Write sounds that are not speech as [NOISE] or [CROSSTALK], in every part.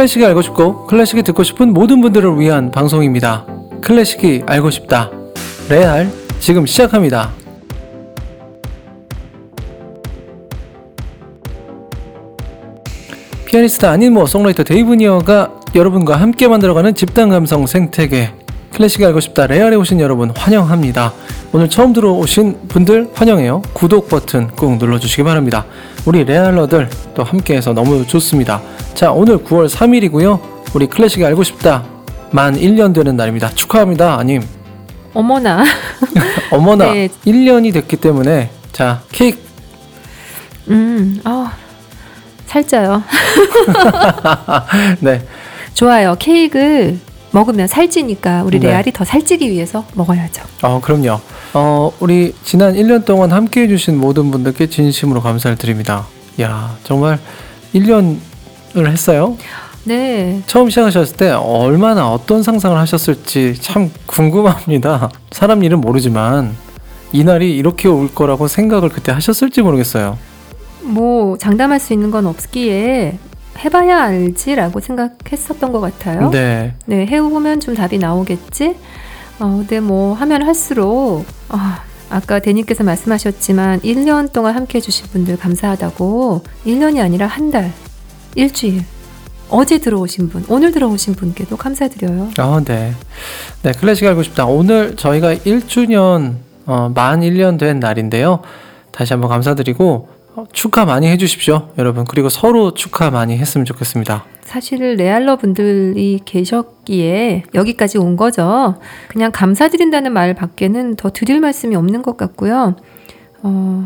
클래식이 알고 싶고 클래식이 듣고 싶은 모든 분들을 위한 방송입니다. 클래식이 알고 싶다. 레알 지금 시작합니다. 피아니스트 안인모 songwriter 데이브 니어가 여러분과 함께 만들어가는 집단 감성 생태계 클래식이 알고 싶다 레알에 오신 여러분 환영합니다. 오늘 처음 들어오신 분들 환영해요. 구독 버튼 꾹 눌러주시기 바랍니다. 우리 레알러들 또 함께해서 너무 좋습니다. 자 오늘 9월 3일이고요. 우리 클래식이 알고 싶다 만 1년 되는 날입니다. 축하합니다, 아님. 어머나. [LAUGHS] 어머나. 네. 1년이 됐기 때문에 자 케이크. 음, 아 살쪄요. [LAUGHS] 네. [LAUGHS] 좋아요. 케이크 먹으면 살찌니까 우리 네. 레알이 더 살찌기 위해서 먹어야죠. 어, 그럼요. 어, 우리 지난 1년 동안 함께 해주신 모든 분들께 진심으로 감사를 드립니다. 야, 정말 1년을 했어요? 네. 처음 시작하셨을 때 얼마나 어떤 상상을 하셨을지 참 궁금합니다. 사람 일은 모르지만 이날이 이렇게 올 거라고 생각을 그때 하셨을지 모르겠어요. 뭐 장담할 수 있는 건 없기에 해봐야 알지라고 생각했었던 것 같아요. 네. 네, 해보면 좀 답이 나오겠지. 어, 근데 뭐 하면 할수록 아, 아까 대님께서 말씀하셨지만 1년 동안 함께 해주신 분들 감사하다고 1년이 아니라 한 달, 일주일, 어제 들어오신 분, 오늘 들어오신 분께도 감사드려요. 아, 네. 네, 클래식 알고 싶다. 오늘 저희가 1주년, 어, 만 1년 된 날인데요. 다시 한번 감사드리고, 어, 축하 많이 해주십시오, 여러분. 그리고 서로 축하 많이 했으면 좋겠습니다. 사실 레알러 분들이 계셨기에 여기까지 온 거죠. 그냥 감사드린다는 말 밖에는 더 드릴 말씀이 없는 것 같고요. 어,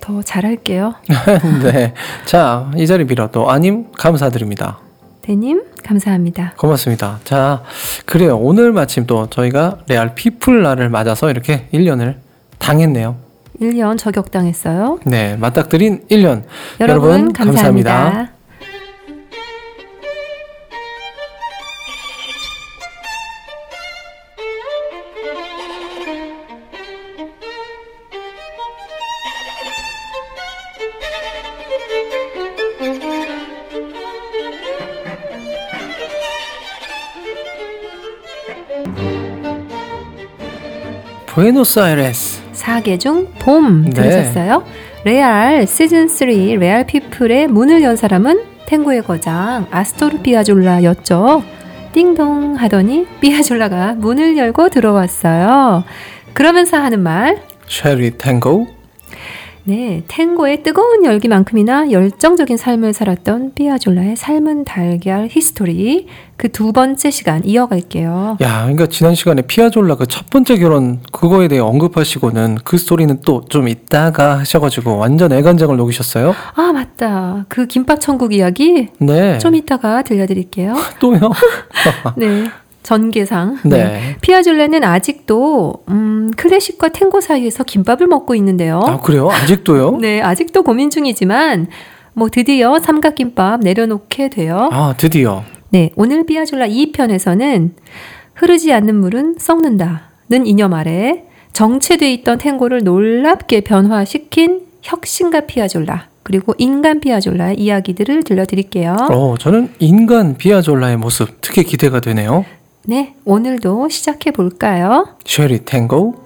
더 잘할게요. [LAUGHS] 네. 자, 이 자리 빌어 또 아님 감사드립니다. 대님 감사합니다. 고맙습니다. 자, 그래요. 오늘 마침 또 저희가 레알 피플 날을 맞아서 이렇게 1년을 당했네요. 1년 저격당했어요. 네, 맞닥뜨린 1년. 여러분, 여러분 감사합니다. 감사합니다. 부에노스아이레스 사계 중 봄 들으셨어요? 네. 레알 시즌 3 레알 피플의 문을 연 사람은 탱고의 거장 아스토르 피아졸라였죠. 띵동 하더니 피아졸라가 문을 열고 들어왔어요. 그러면서 하는 말 Shall we tango 네, 탱고의 뜨거운 열기만큼이나 열정적인 삶을 살았던 삐아졸라의 삶은 달걀 history 그 두 번째 시간 이어갈게요. 야, 그러니까 지난 시간에 피아졸라 그 첫 번째 결혼 그거에 대해 언급하시고는 그 스토리는 또좀 이따가 하셔가지고 완전 애간장을 녹이셨어요? 아 맞다, 그 김밥 천국 이야기. 네. 좀 이따가 들려드릴게요. [LAUGHS] 또요? [LAUGHS] 네. 전개상. 네. 네. 피아졸레는 아직도 음, 클래식과 탱고 사이에서 김밥을 먹고 있는데요. 아 그래요? 아직도요? [LAUGHS] 네, 아직도 고민 중이지만 뭐 드디어 삼각김밥 내려놓게 돼요. 아 드디어. 네, 오늘 피아졸라 2편에서는 흐르지 않는 물은 썩는다는 이념 아래 정체돼 있던 탱고를 놀랍게 변화시킨 혁신가 피아졸라 그리고 인간 피아졸라의 이야기들을 들려드릴게요. 어, 저는 인간 피아졸라의 모습 특히 기대가 되네요. 네, 오늘도 시작해 볼까요? 쉐리 탱고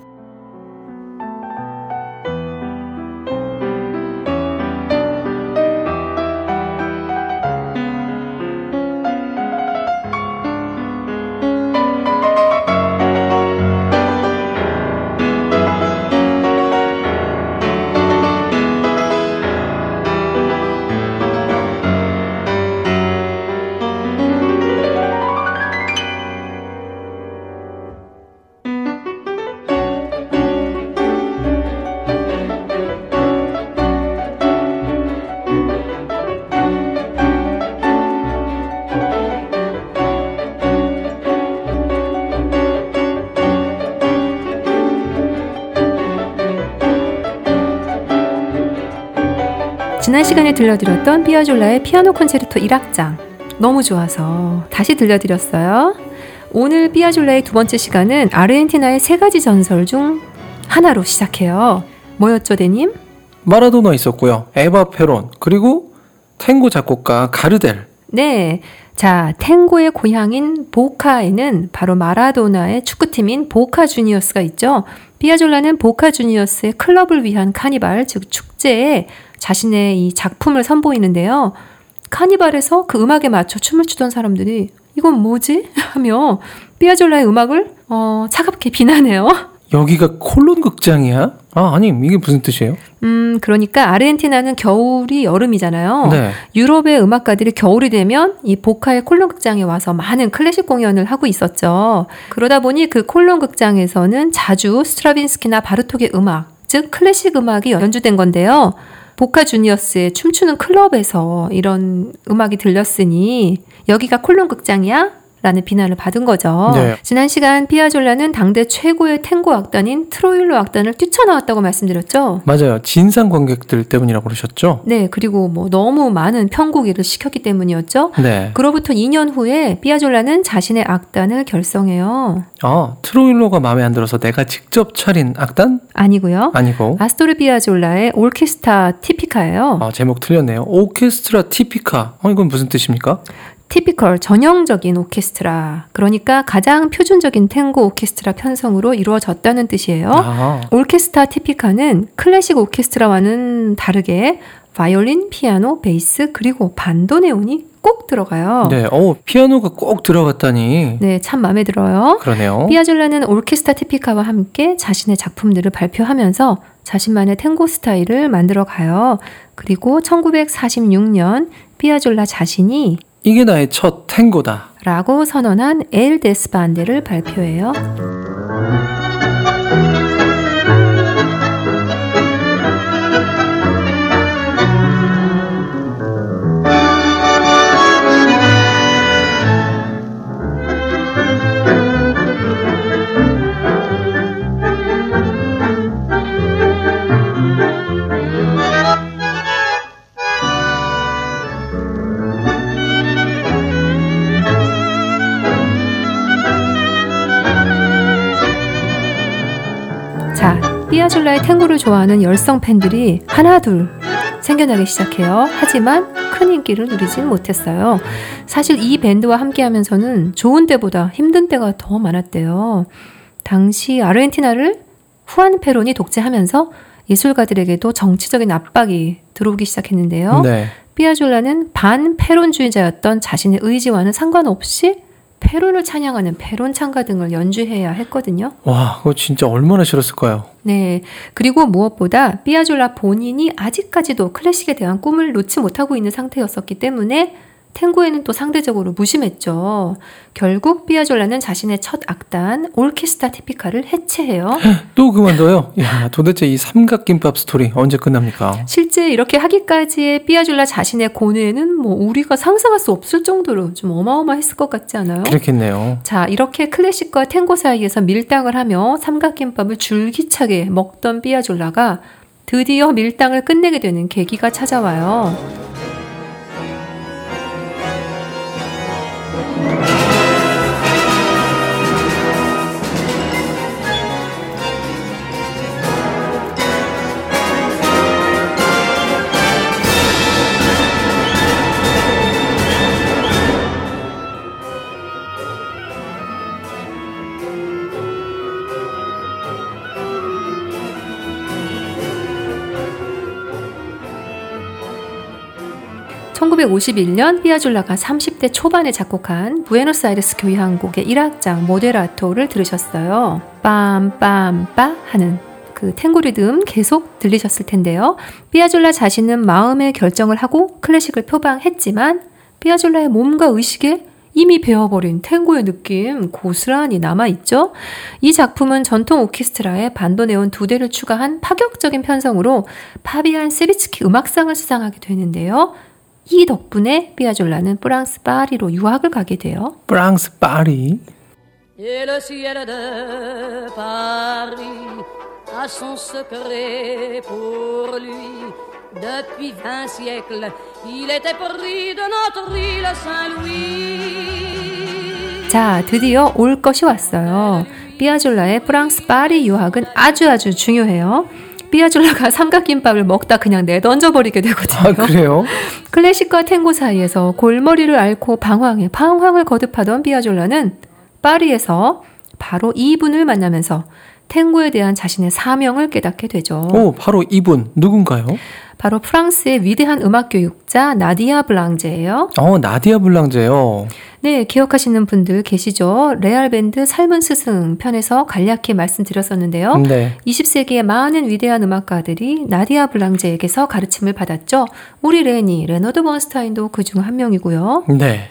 지난 시간에 들려드렸던 피아졸라의 피아노 콘체르토 1악장 너무 좋아서 다시 들려드렸어요. 오늘 피아졸라의 두 번째 시간은 아르헨티나의 세 가지 전설 중 하나로 시작해요. 뭐였죠, 대님? 마라도나 있었고요. 에바 페론 그리고 탱고 작곡가 가르델 네. 자, 탱고의 고향인 보카에는 바로 마라도나의 축구팀인 보카 주니어스가 있죠. 피아졸라는 보카 주니어스의 클럽을 위한 카니발, 즉 축제에 자신의 이 작품을 선보이는데요. 카니발에서 그 음악에 맞춰 춤을 추던 사람들이 이건 뭐지? [LAUGHS] 하며 피아졸라의 음악을 어, 차갑게 비난해요. 여기가 콜론 극장이야? 아, 아니, 이게 무슨 뜻이에요? 음, 그러니까 아르헨티나는 겨울이 여름이잖아요. 네. 유럽의 음악가들이 겨울이 되면 이 보카의 콜론 극장에 와서 많은 클래식 공연을 하고 있었죠. 그러다 보니 그 콜론 극장에서는 자주 스트라빈스키나 바르톡의 음악, 즉 클래식 음악이 연주된 건데요. 보카 주니어스의 춤추는 클럽에서 이런 음악이 들렸으니 여기가 콜론 극장이야? 라는 비난을 받은 거죠. 네. 지난 시간 피아졸라는 당대 최고의 탱고 악단인 트로일로 악단을 뛰쳐나왔다고 말씀드렸죠. 맞아요. 진상 관객들 때문이라고 그러셨죠? 네, 그리고 뭐 너무 많은 편곡일을 시켰기 때문이었죠. 네. 그로부터 2년 후에 피아졸라는 자신의 악단을 결성해요. 아, 트로일로가 마음에 안 들어서 내가 직접 차린 악단? 아니고요. 아니고. 아스토르 피아졸라의 Orquesta Típica예요. 아, 제목 틀렸네요. 오케스트라 Típica. 어, 이건 무슨 뜻입니까? Typical 전형적인 오케스트라. 그러니까 가장 표준적인 탱고 오케스트라 편성으로 이루어졌다는 뜻이에요. 아, Orquesta Típica는 클래식 오케스트라와는 다르게 바이올린, 피아노, 베이스 그리고 반도네온이 꼭 들어가요. 네. 어, 피아노가 꼭 들어갔다니. 네, 참 마음에 들어요. 그러네요. 피아졸라는 Orquesta Típica와 함께 자신의 작품들을 발표하면서 자신만의 탱고 스타일을 만들어 가요. 그리고 1946년 피아졸라 자신이 이게 나의 첫 탱고다. 라고 선언한 엘 데스반데를 발표해요. 피아졸라의 탱고를 좋아하는 열성 팬들이 하나둘 생겨나기 시작해요. 하지만 큰 인기를 누리진 못했어요. 사실 이 밴드와 함께 하면서는 좋은 때보다 힘든 때가 더 많았대요. 당시 아르헨티나를 후안 페론이 독재하면서 예술가들에게도 정치적인 압박이 들어오기 시작했는데요. 네. 피아졸라는 반 페론주의자였던 자신의 의지와는 상관없이 페론을 찬양하는 페론 찬가 등을 연주해야 했거든요. 와, 그거 진짜 얼마나 싫었을까요? 네. 그리고 무엇보다 피아졸라 본인이 아직까지도 클래식에 대한 꿈을 놓지 못하고 있는 상태였었기 때문에 탱고에는 또 상대적으로 무심했죠. 결국 피아졸라는 자신의 첫 악단 올케스타 티피카를 해체해요. [LAUGHS] 또 그만둬요? 야, 도대체 이 삼각김밥 스토리 언제 끝납니까? 실제 이렇게 하기까지의 피아졸라 자신의 고뇌는 뭐 우리가 상상할 수 없을 정도로 좀 어마어마했을 것 같지 않아요? 그렇겠네요. 자, 이렇게 클래식과 탱고 사이에서 밀당을 하며 삼각김밥을 줄기차게 먹던 삐아졸라가 드디어 밀당을 끝내게 되는 계기가 찾아와요. (1951년) 피아졸라가 (30대) 초반에 작곡한 부에노스아이레스 교향곡의 1악장 모데라토를 들으셨어요 빰빰빠 하는 그 탱고 리듬 계속 들리셨을 텐데요. 피아졸라 자신은 마음의 결정을 하고 클래식을 표방했지만 피아졸라의 몸과 의식에 이미 배워버린 탱고의 느낌 고스란히 남아있죠? 이 작품은 전통 오케스트라에 반도네온 두 대를 추가한 파격적인 편성으로 파비안 세비츠키 음악상을 수상하게 되는데요. 이 덕분에 피아졸라는 프랑스 파리로 유학을 가게 돼요. 프랑스 파리. Et le ciel de Paris a son secret pour lui. Depuis vingt siècles, il était pris de notre île Saint-Louis. 자, 드디어 올 것이 왔어요. 피아졸라의 프랑스 파리 유학은 아주 아주 중요해요. 삐아졸라가 [LAUGHS] 삼각김밥을 먹다 그냥 내던져 버리게 되거든요. 아, 그래요? [LAUGHS] 클래식과 탱고 사이에서 골머리를 앓고 방황에 방황을 거듭하던 삐아졸라는 파리에서 바로 이분을 만나면서 탱고에 대한 자신의 사명을 깨닫게 되죠. 오, 바로 이분 누군가요? 바로 프랑스의 위대한 음악 교육자 나디아 블랑제예요. 어, 나디아 블랑제요. 네, 기억하시는 분들 계시죠? 레알 밴드 삶은 스승 편에서 간략히 말씀드렸었는데요. 네. 20세기의 많은 위대한 음악가들이 나디아 블랑제에게서 가르침을 받았죠. 우리 레니, 레너드 번스타인도 그 중 한 명이고요. 네.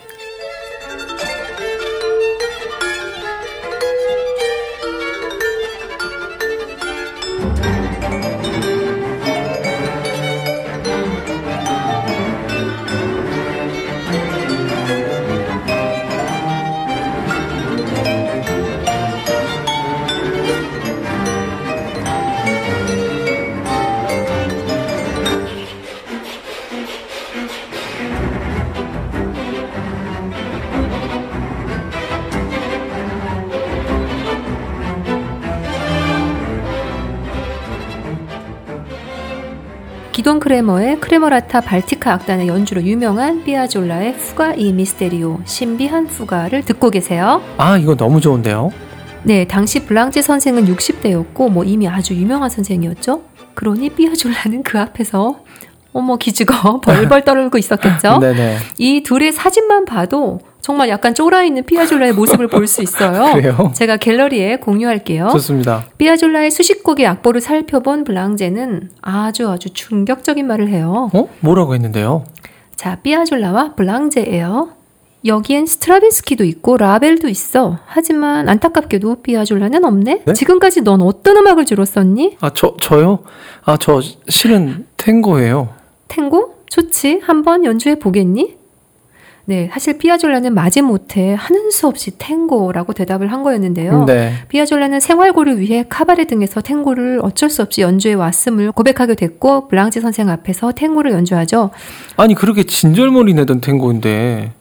기돈 크레머의 크레머라타 발티카 악단의 연주로 유명한 삐아졸라의 푸가 이 미스테리오 신비한 푸가를 듣고 계세요. 아, 이거 너무 좋은데요? 네, 당시 블랑제 선생은 60대였고 뭐 이미 아주 유명한 선생이었죠. 그러니 삐아졸라는 그 앞에서 어머 기죽어 벌벌 [LAUGHS] 떨고 있었겠죠. 네네. 이 둘의 사진만 봐도 정말 약간 쫄아 있는 삐아졸라의 모습을 볼 수 있어요. [LAUGHS] 그래요? 제가 갤러리에 공유할게요. 좋습니다. 삐아졸라의 수십 곡의 악보를 살펴본 블랑제는 아주 아주 충격적인 말을 해요. 어? 뭐라고 했는데요? 자, 삐아졸라와 블랑제예요. 여기엔 스트라빈스키도 있고 라벨도 있어. 하지만 안타깝게도 삐아졸라는 없네. 네? 지금까지 넌 어떤 음악을 주로 썼니? 아, 저, 저요? 아, 저 실은 탱고예요. 탱고? 좋지. 한번 연주해 보겠니? 네, 사실 삐아졸라는 마지못해 하는 수 없이 탱고라고 대답을 한 거였는데요. 네. 삐아졸라는 생활고를 위해 카바레 등에서 탱고를 어쩔 수 없이 연주해 왔음을 고백하게 됐고 블랑제 선생 앞에서 탱고를 연주하죠. 아니, 그렇게 진절머리 내던 탱고인데.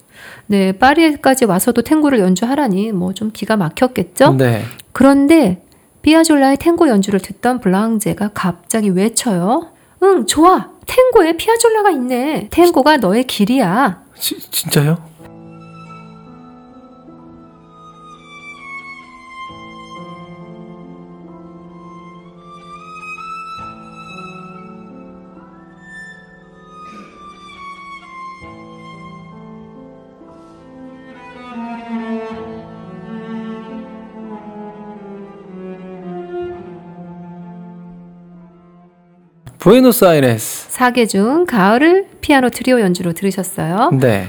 네, 파리에까지 와서도 탱고를 연주하라니 뭐 좀 기가 막혔겠죠? 네. 그런데 피아졸라의 탱고 연주를 듣던 블랑제가 갑자기 외쳐요. 응, 좋아. 탱고에 피아졸라가 있네. 탱고가 너의 길이야. 지, 진짜요? 부에노스아이레스. 사계 중 가을을 피아노 트리오 연주로 들으셨어요. 네.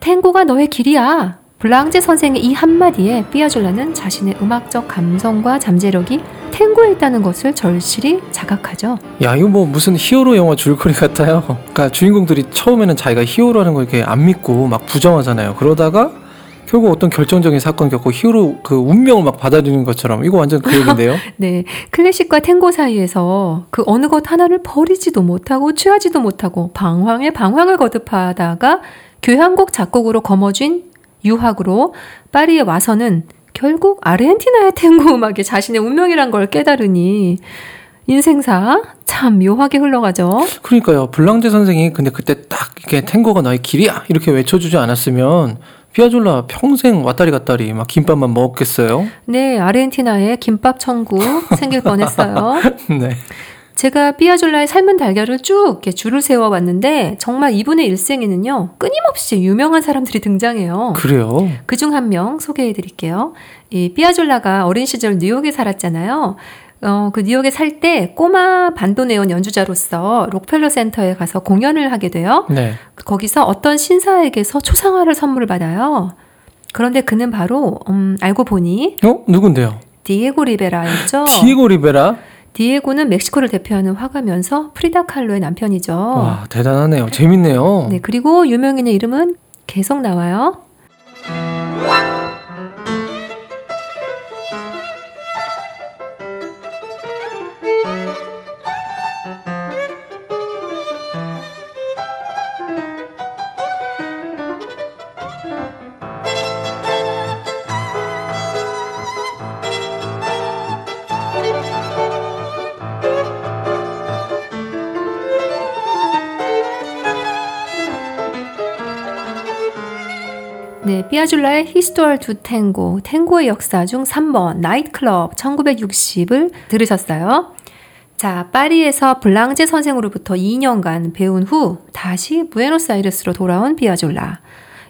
탱고가 너의 길이야. 불랑제 선생의 이 한마디에 삐아졸라는 자신의 음악적 감성과 잠재력이 탱고에 있다는 것을 절실히 자각하죠. 야, 이거 뭐 무슨 히어로 영화 줄거리 같아요. 그러니까 주인공들이 처음에는 자기가 히어로라는 걸 이렇게 안 믿고 막 부정하잖아요. 그러다가 결국 어떤 결정적인 사건 겪고 히어로 그 운명을 막 받아들이는 것처럼 이거 완전 그 얘긴데요. [LAUGHS] 네, 클래식과 탱고 사이에서 그 어느 것 하나를 버리지도 못하고 취하지도 못하고 방황에 방황을 거듭하다가 교향곡 작곡으로 거머쥔 유학으로 파리에 와서는 결국 아르헨티나의 탱고 음악이 자신의 운명이란 걸 깨달으니 인생사 참 묘하게 흘러가죠. 그러니까요. 블랑제 선생이 근데 그때 딱 이렇게 탱고가 너의 길이야 이렇게 외쳐주지 않았으면 피아졸라 평생 왔다리 갔다리 막 김밥만 먹었겠어요. 네, 아르헨티나의 김밥 천국 [LAUGHS] 생길 뻔했어요. [LAUGHS] 네. 제가 삐아졸라의 삶은 달걀을 쭉 이렇게 줄을 세워 왔는데 정말 이분의 일생에는요 끊임없이 유명한 사람들이 등장해요. 그래요. 그중 한 명 소개해 드릴게요. 이 삐아졸라가 어린 시절 뉴욕에 살았잖아요. 어, 그 뉴욕에 살 때 꼬마 반도네온 연주자로서 록펠러 센터에 가서 공연을 하게 돼요. 네. 거기서 어떤 신사에게서 초상화를 선물을 받아요. 그런데 그는 바로 음, 알고 보니 어? 누군데요? 디에고 리베라였죠. 디에고 리베라? 디에고는 멕시코를 대표하는 화가면서 프리다 칼로의 남편이죠. 와, 대단하네요. 재밌네요. 네, 그리고 유명인의 이름은 계속 나와요. 네, 삐아졸라의 Histoire du Tango, 탱고의 역사 중 3번, 나이트클럽 1960을 들으셨어요. 자, 파리에서 블랑제 선생으로부터 2년간 배운 후 다시 부에노스아이레스로 돌아온 비아졸라.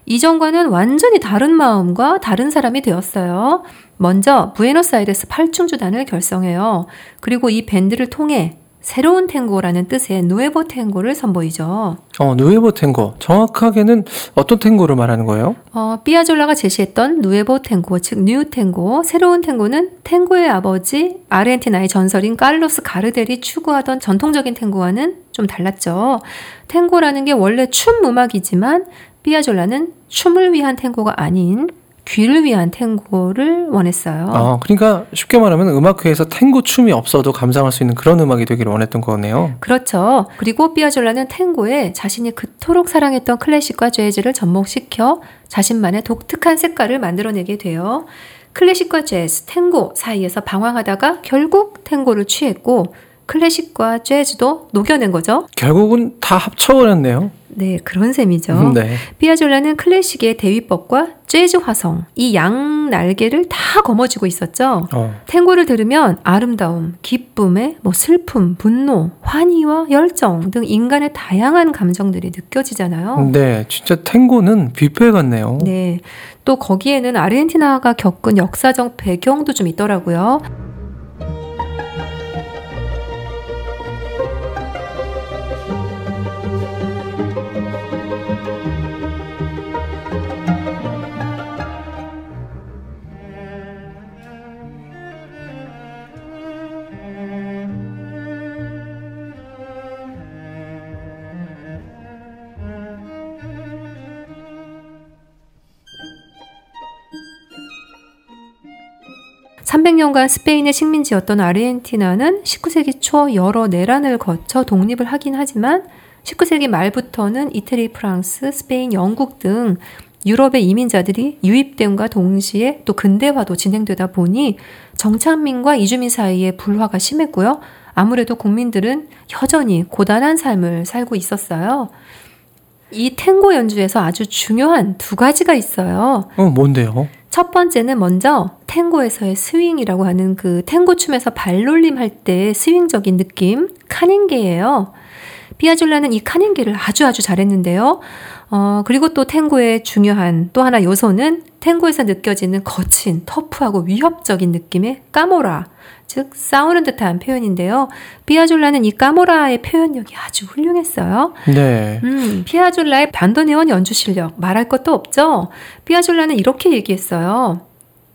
이전과는 완전히 다른 마음과 다른 사람이 되었어요. 먼저 부에노스아이레스 8중주단을 결성해요. 그리고 이 밴드를 통해 새로운 탱고라는 뜻의 Nuevo Tango를 선보이죠. 어, Nuevo Tango. 정확하게는 어떤 탱고를 말하는 거예요? 어, 삐아졸라가 제시했던 Nuevo Tango, 즉 new 탱고, 새로운 탱고는 탱고의 아버지 아르헨티나의 전설인 칼로스 가르델이 추구하던 전통적인 탱고와는 좀 달랐죠. 탱고라는 게 원래 춤 음악이지만 삐아졸라는 춤을 위한 탱고가 아닌 귀를 위한 탱고를 원했어요. 아, 그러니까 쉽게 말하면 음악회에서 탱고 춤이 없어도 감상할 수 있는 그런 음악이 되기를 원했던 거네요. 그렇죠. 그리고 삐아졸라는 탱고에 자신이 그토록 사랑했던 클래식과 재즈를 접목시켜 자신만의 독특한 색깔을 만들어내게 돼요. 클래식과 재즈, 탱고 사이에서 방황하다가 결국 탱고를 취했고 클래식과 재즈도 녹여낸 거죠. 결국은 다 합쳐버렸네요. 네, 그런 셈이죠. 네. 피아졸라는 클래식의 대위법과 재즈 화성, 이 양 날개를 다 거머쥐고 있었죠. 어. 탱고를 들으면 아름다움, 기쁨에 뭐 슬픔, 분노, 환희와 열정 등 인간의 다양한 감정들이 느껴지잖아요. 네, 진짜 탱고는 뷔페 같네요. 네. 또 거기에는 아르헨티나가 겪은 역사적 배경도 좀 있더라고요. (300년간) 스페인의 식민지였던 아르헨티나는 (19세기) 초 여러 내란을 거쳐 독립을 하긴 하지만 (19세기) 말부터는 이태리 프랑스 스페인 영국 등 유럽의 이민자들이 유입됨과 동시에 또 근대화도 진행되다 보니 정착민과 이주민 사이의 불화가 심했고요. 아무래도 국민들은 여전히 고단한 삶을 살고 있었어요. 이 탱고 연주에서 아주 중요한 두 가지가 있어요. 어, 뭔데요? 첫 번째는 먼저 탱고에서의 스윙이라고 하는 그 탱고 춤에서 발놀림 할때 스윙적인 느낌, 카넨게예요. 피아졸라는 이 카넨게를 아주 아주 잘했는데요. 어, 그리고 또 탱고의 중요한 또 하나 요소는 탱고에서 느껴지는 거친, 터프하고 위협적인 느낌의 까모라, 즉 싸우는 듯한 표현인데요. 피아졸라는 이 까모라의 표현력이 아주 훌륭했어요. 네. 음, 피아졸라의 반도네온 연주 실력 말할 것도 없죠. 피아졸라는 이렇게 얘기했어요.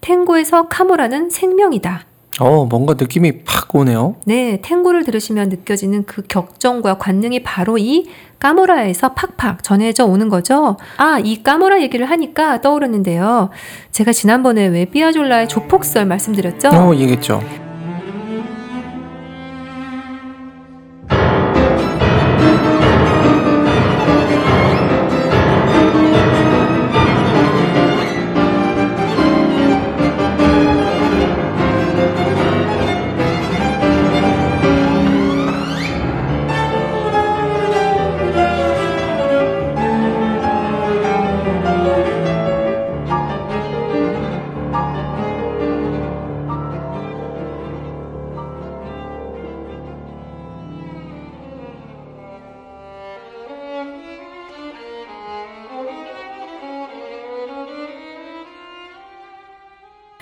탱고에서 카모라는 생명이다. 어, 뭔가 느낌이 팍 오네요. 네, 탱고를 들으시면 느껴지는 그 격정과 관능이 바로 이 까모라에서 팍팍 전해져 오는 거죠. 아, 이 까모라 얘기를 하니까 떠오르는데요. 제가 지난번에 왜 삐아졸라의 조폭설 말씀드렸죠? 어, 얘기했죠.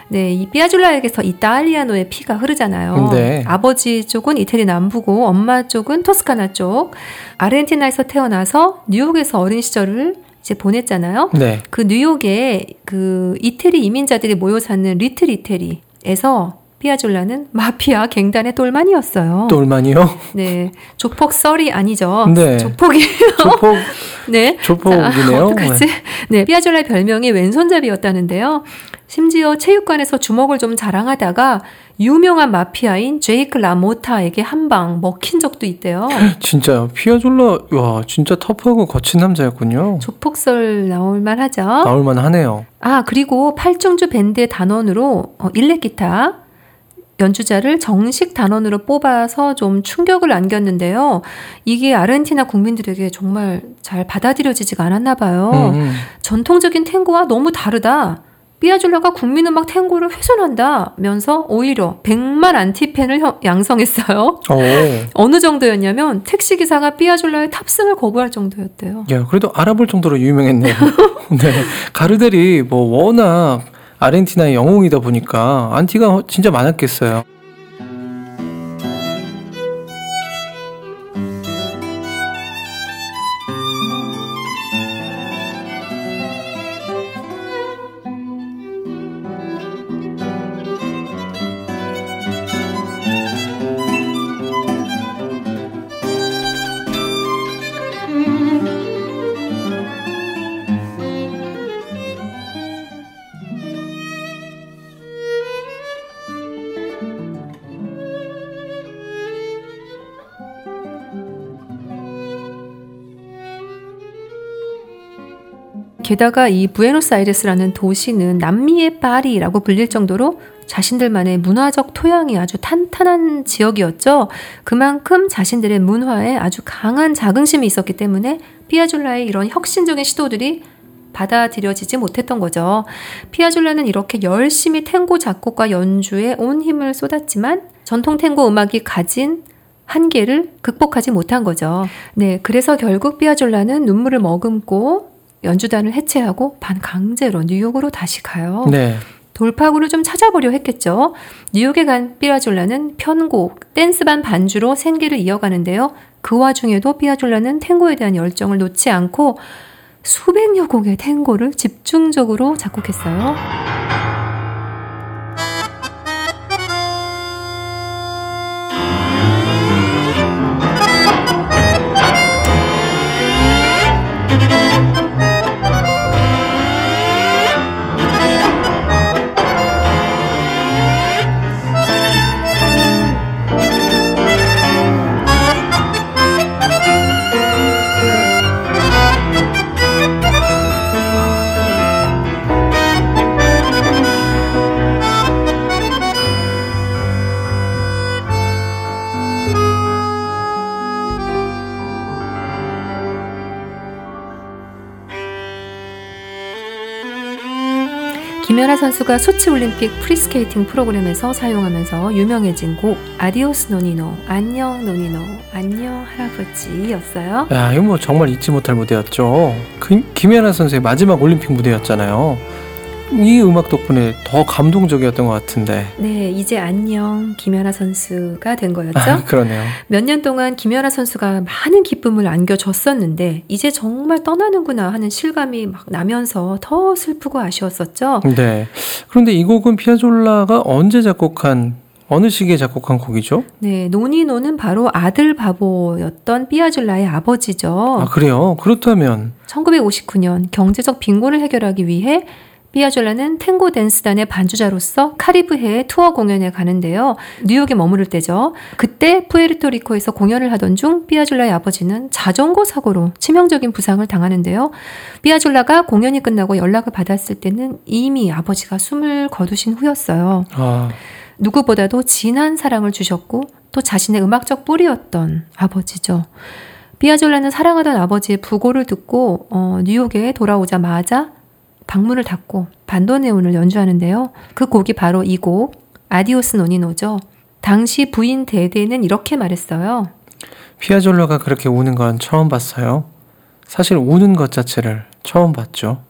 네, 이 삐아졸라에게서 이탈리아노의 피가 흐르잖아요. 네. 아버지 쪽은 이태리 남부고 엄마 쪽은 토스카나 쪽. 아르헨티나에서 태어나서 뉴욕에서 어린 시절을 이제 보냈잖아요. 네. 그 뉴욕에 그 이태리 이민자들이 모여 사는 리틀 이태리에서 삐아졸라는 마피아 갱단의 똘만이었어요. 똘만이요? 네, 조폭 썰이 아니죠. 네. 조폭이에요. 조폭, [LAUGHS] 네. 조폭이네요. 아, 어떡하지? 네, 삐아졸라의 별명이 왼손잡이였다는데요. 심지어 체육관에서 주먹을 좀 자랑하다가 유명한 마피아인 제이크 라모타에게 한 방 먹힌 적도 있대요. [LAUGHS] 진짜요. 피아졸라, 와, 진짜 터프하고 거친 남자였군요. 조폭설 나올만 하죠. 나올만 하네요. 아, 그리고 팔중주 밴드의 단원으로 어, 일렉 기타, 연주자를 정식 단원으로 뽑아서 좀 충격을 안겼는데요. 이게 아르헨티나 국민들에게 정말 잘 받아들여지지가 않았나 봐요. 음, 음. 전통적인 탱고와 너무 다르다. 삐아줄라가 국민음악 탱고를 훼손한다면서 오히려 100만 안티팬을 형- 양성했어요. 오. 어느 정도였냐면 택시 기사가 삐아줄라의 탑승을 거부할 정도였대요. 야, 그래도 알아볼 정도로 유명했네요. [LAUGHS] 네. 가르델이 뭐 워낙 아르헨티나의 영웅이다 보니까 안티가 진짜 많았겠어요. 게다가 이 부에노스아이레스라는 도시는 남미의 파리라고 불릴 정도로 자신들만의 문화적 토양이 아주 탄탄한 지역이었죠. 그만큼 자신들의 문화에 아주 강한 자긍심이 있었기 때문에 피아줄라의 이런 혁신적인 시도들이 받아들여지지 못했던 거죠. 피아줄라는 이렇게 열심히 탱고 작곡과 연주에 온 힘을 쏟았지만 전통 탱고 음악이 가진 한계를 극복하지 못한 거죠. 네, 그래서 결국 피아졸라는 눈물을 머금고 연주단을 해체하고 반강제로 뉴욕으로 다시 가요. 네. 돌파구를 좀 찾아보려 했겠죠. 뉴욕에 간 삐아졸라는 편곡, 댄스반 반주로 생계를 이어가는데요. 그 와중에도 삐아졸라는 탱고에 대한 열정을 놓지 않고 수백여 곡의 탱고를 집중적으로 작곡했어요. 김연아 선수가 소치 올림픽 프리스케이팅 프로그램에서 사용하면서 유명해진 곡 Adiós Nonino 안녕 노니노 안녕 할아버지였어요. 야, 이거 뭐 정말 잊지 못할 무대였죠. 그, 김연아 선수의 마지막 올림픽 무대였잖아요. 이 음악 덕분에 더 감동적이었던 것 같은데. 네, 이제 안녕 김연아 선수가 된 거였죠. 아, 그러네요. 몇 년 동안 김연아 선수가 많은 기쁨을 안겨줬었는데 이제 정말 떠나는구나 하는 실감이 막 나면서 더 슬프고 아쉬웠었죠. 네. 그런데 이 곡은 피아졸라가 언제 작곡한 어느 시기에 작곡한 곡이죠? 네, 노니노는 바로 아들 바보였던 삐아줄라의 아버지죠. 아, 그래요? 그렇다면 1959년 경제적 빈곤을 해결하기 위해 삐아졸라는 탱고 댄스단의 반주자로서 카리브해에 투어 공연에 가는데요. 뉴욕에 머무를 때죠. 그때 푸에르토리코에서 공연을 하던 중 삐아졸라의 아버지는 자전거 사고로 치명적인 부상을 당하는데요. 삐아졸라가 공연이 끝나고 연락을 받았을 때는 이미 아버지가 숨을 거두신 후였어요. 아, 누구보다도 진한 사랑을 주셨고 또 자신의 음악적 뿌리였던 아버지죠. 삐아졸라는 사랑하던 아버지의 부고를 듣고 어, 뉴욕에 돌아오자마자 방문을 닫고 반도네온을 연주하는데요. 그 곡이 바로 이 곡 Adiós Nonino죠. 당시 부인 데데는 이렇게 말했어요. 피아졸라가 그렇게 우는 건 처음 봤어요. 사실 우는 것 자체를 처음 봤죠.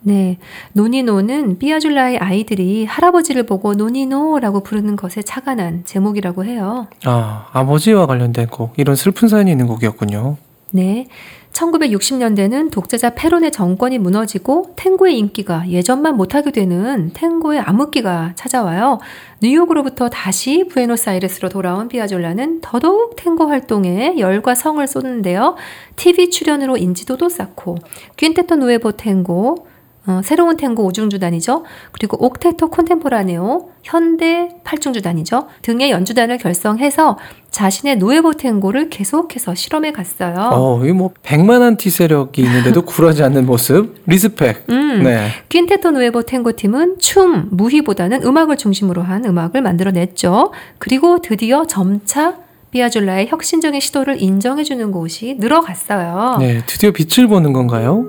네, 노니노는 삐아줄라의 아이들이 할아버지를 보고 노니노라고 부르는 것에 착안한 제목이라고 해요. 아, 아버지와 관련된 곡, 이런 슬픈 사연이 있는 곡이었군요. 네. 1960년대는 독재자 페론의 정권이 무너지고 탱고의 인기가 예전만 못하게 되는 탱고의 암흑기가 찾아와요. 뉴욕으로부터 다시 부에노스아이레스로 돌아온 피아졸라는 더더욱 탱고 활동에 열과 성을 쏟는데요. TV 출연으로 인지도도 쌓고 Quinteto Nuevo Tango, 어, 새로운 탱고 오중주단이죠. 그리고 Octeto Contemporáneo, 현대 팔중주단이죠. 등의 연주단을 결성해서 자신의 Nuevo Tango를 계속해서 실험해 갔어요. 어, 이 뭐 백만 안티 세력이 있는데도 [LAUGHS] 굴하지 않는 모습. respect. 음, 네. 퀸테토 누에보 탱고 팀은 춤, 무희보다는 음악을 중심으로 한 음악을 만들어냈죠. 그리고 드디어 점차 피아졸라의 혁신적인 시도를 인정해주는 곳이 늘어갔어요. 네, 드디어 빛을 보는 건가요?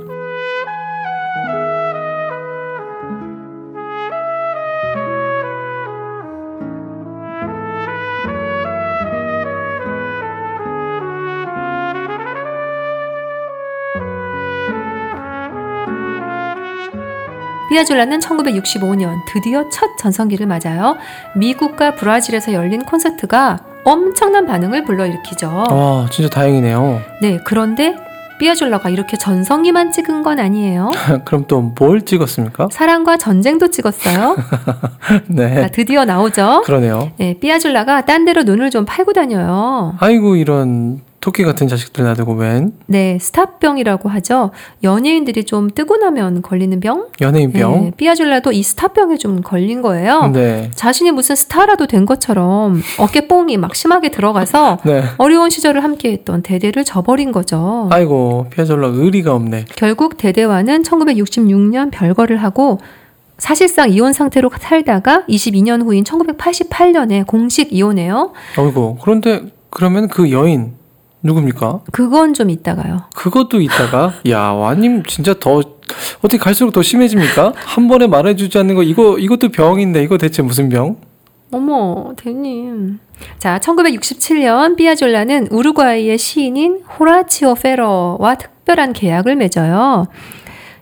피아졸라는 1965년 드디어 첫 전성기를 맞아요. 미국과 브라질에서 열린 콘서트가 엄청난 반응을 불러일으키죠. 와, 진짜 다행이네요. 네, 그런데 피아졸라가 이렇게 전성기만 찍은 건 아니에요. [LAUGHS] 그럼 또 뭘 찍었습니까? 사랑과 전쟁도 찍었어요. [LAUGHS] 자, 네. 드디어 나오죠. 그러네요. 네, 피아졸라가 딴 데로 눈을 좀 팔고 다녀요. 아이고, 이런 토끼 같은 자식들 놔두고 웬 네, 스타병이라고 하죠. 연예인들이 좀 뜨고 나면 걸리는 병? 연예인병. 네, 피아졸라도 이 스타병에 좀 걸린 거예요. 네. 자신이 무슨 스타라도 된 것처럼 어깨뽕이 막 심하게 들어가서 [LAUGHS] 네. 어려운 시절을 함께했던 대대를 저버린 거죠. 아이고, 피아졸라 의리가 없네. 결국 대대와는 1966년 별거를 하고 사실상 이혼 상태로 살다가 22년 후인 1988년에 공식 이혼해요. 아이고, 그런데 그러면 그 여인 누굽니까? 그건 좀 이따가요. 그것도 있다가 야 와님 진짜 더 어떻게 갈수록 더 심해집니까? 한 번에 말해주지 않는 거 이거 이것도 병인데 이거 대체 무슨 병? 어머, 대님. 자, 1967년 피아졸라는 우루과이의 시인인 호라치오 페러와 특별한 계약을 맺어요.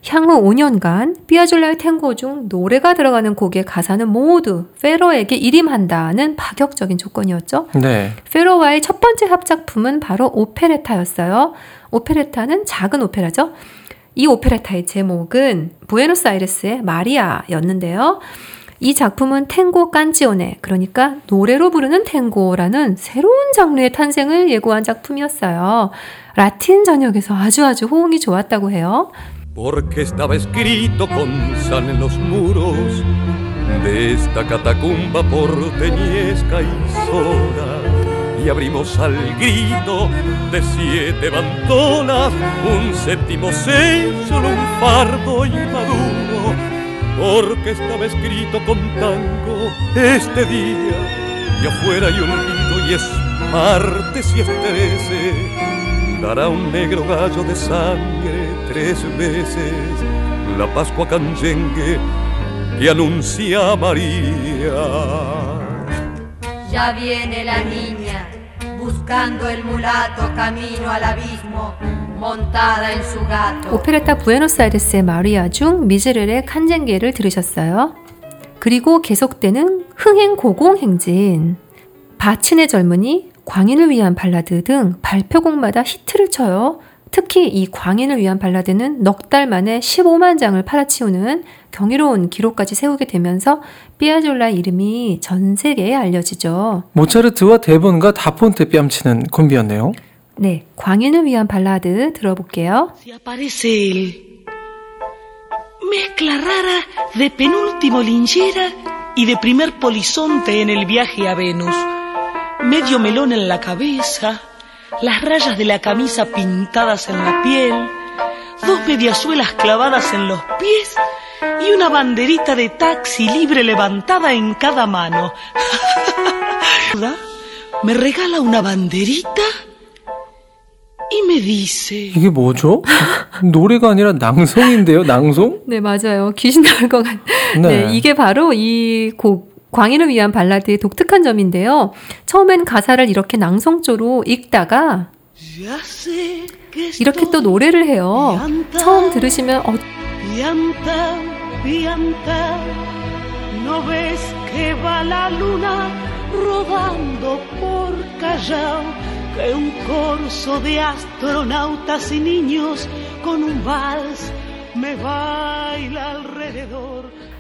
향후 5년간 피아졸라의 탱고 중 노래가 들어가는 곡의 가사는 모두 페러에게 일임한다는 파격적인 조건이었죠. 네. 페로와의 첫 번째 합작품은 바로 오페레타였어요. 오페레타는 작은 오페라죠. 이 오페레타의 제목은 부에노스아이레스의 마리아였는데요. 이 작품은 탱고 깐지오네, 그러니까 노래로 부르는 탱고라는 새로운 장르의 탄생을 예고한 작품이었어요. 라틴 전역에서 아주 아주 호응이 좋았다고 해요. Porque estaba escrito con sal en los muros de esta catacumba porteñesca y sola. Y abrimos al grito de siete bandolas, un séptimo seis, solo un fardo inmaduro, porque estaba escrito con tango este día, y afuera hay olvido y es martes y es trece dará un negro gallo de sangre tres veces la Pascua canyengue que anuncia María. Ya viene la niña buscando el mulato camino al abismo montada en su gato. 오페레타 부에노스아이레스의 마리아 중 미제렐의 칸젠게를 들으셨어요. 그리고 계속되는 흥행 고공 행진, 바친의 젊은이, 광인을 위한 발라드 등 발표곡마다 히트를 쳐요. 특히 이 광인을 위한 발라드는 넉 달 만에 15만 장을 팔아치우는 경이로운 기록까지 세우게 되면서 피아졸라 이름이 전 세계에 알려지죠. 모차르트와 데본과 다폰테 뺨치는 콤비였네요. 네, 광인을 위한 발라드 들어볼게요. Mezcla rara de penúltimo linchera y de primer polizonte en el viaje a Venus. Medio melón en la cabeza, las rayas de la camisa pintadas en la piel, dos mediasuelas clavadas en los pies y una banderita de taxi libre levantada en cada mano. [LAUGHS] Me regala una banderita y me dice... 이게 뭐죠? 노래가 아니라 낭송인데요, 낭송? 네, 맞아요. 귀신 나올 것 같. 네. 네, 이게 바로 이 곡 광인을 위한 발라드의 독특한 점인데요. 처음엔 가사를 이렇게 낭송조로 읽다가 이렇게 또 노래를 해요. 처음 들으시면 어.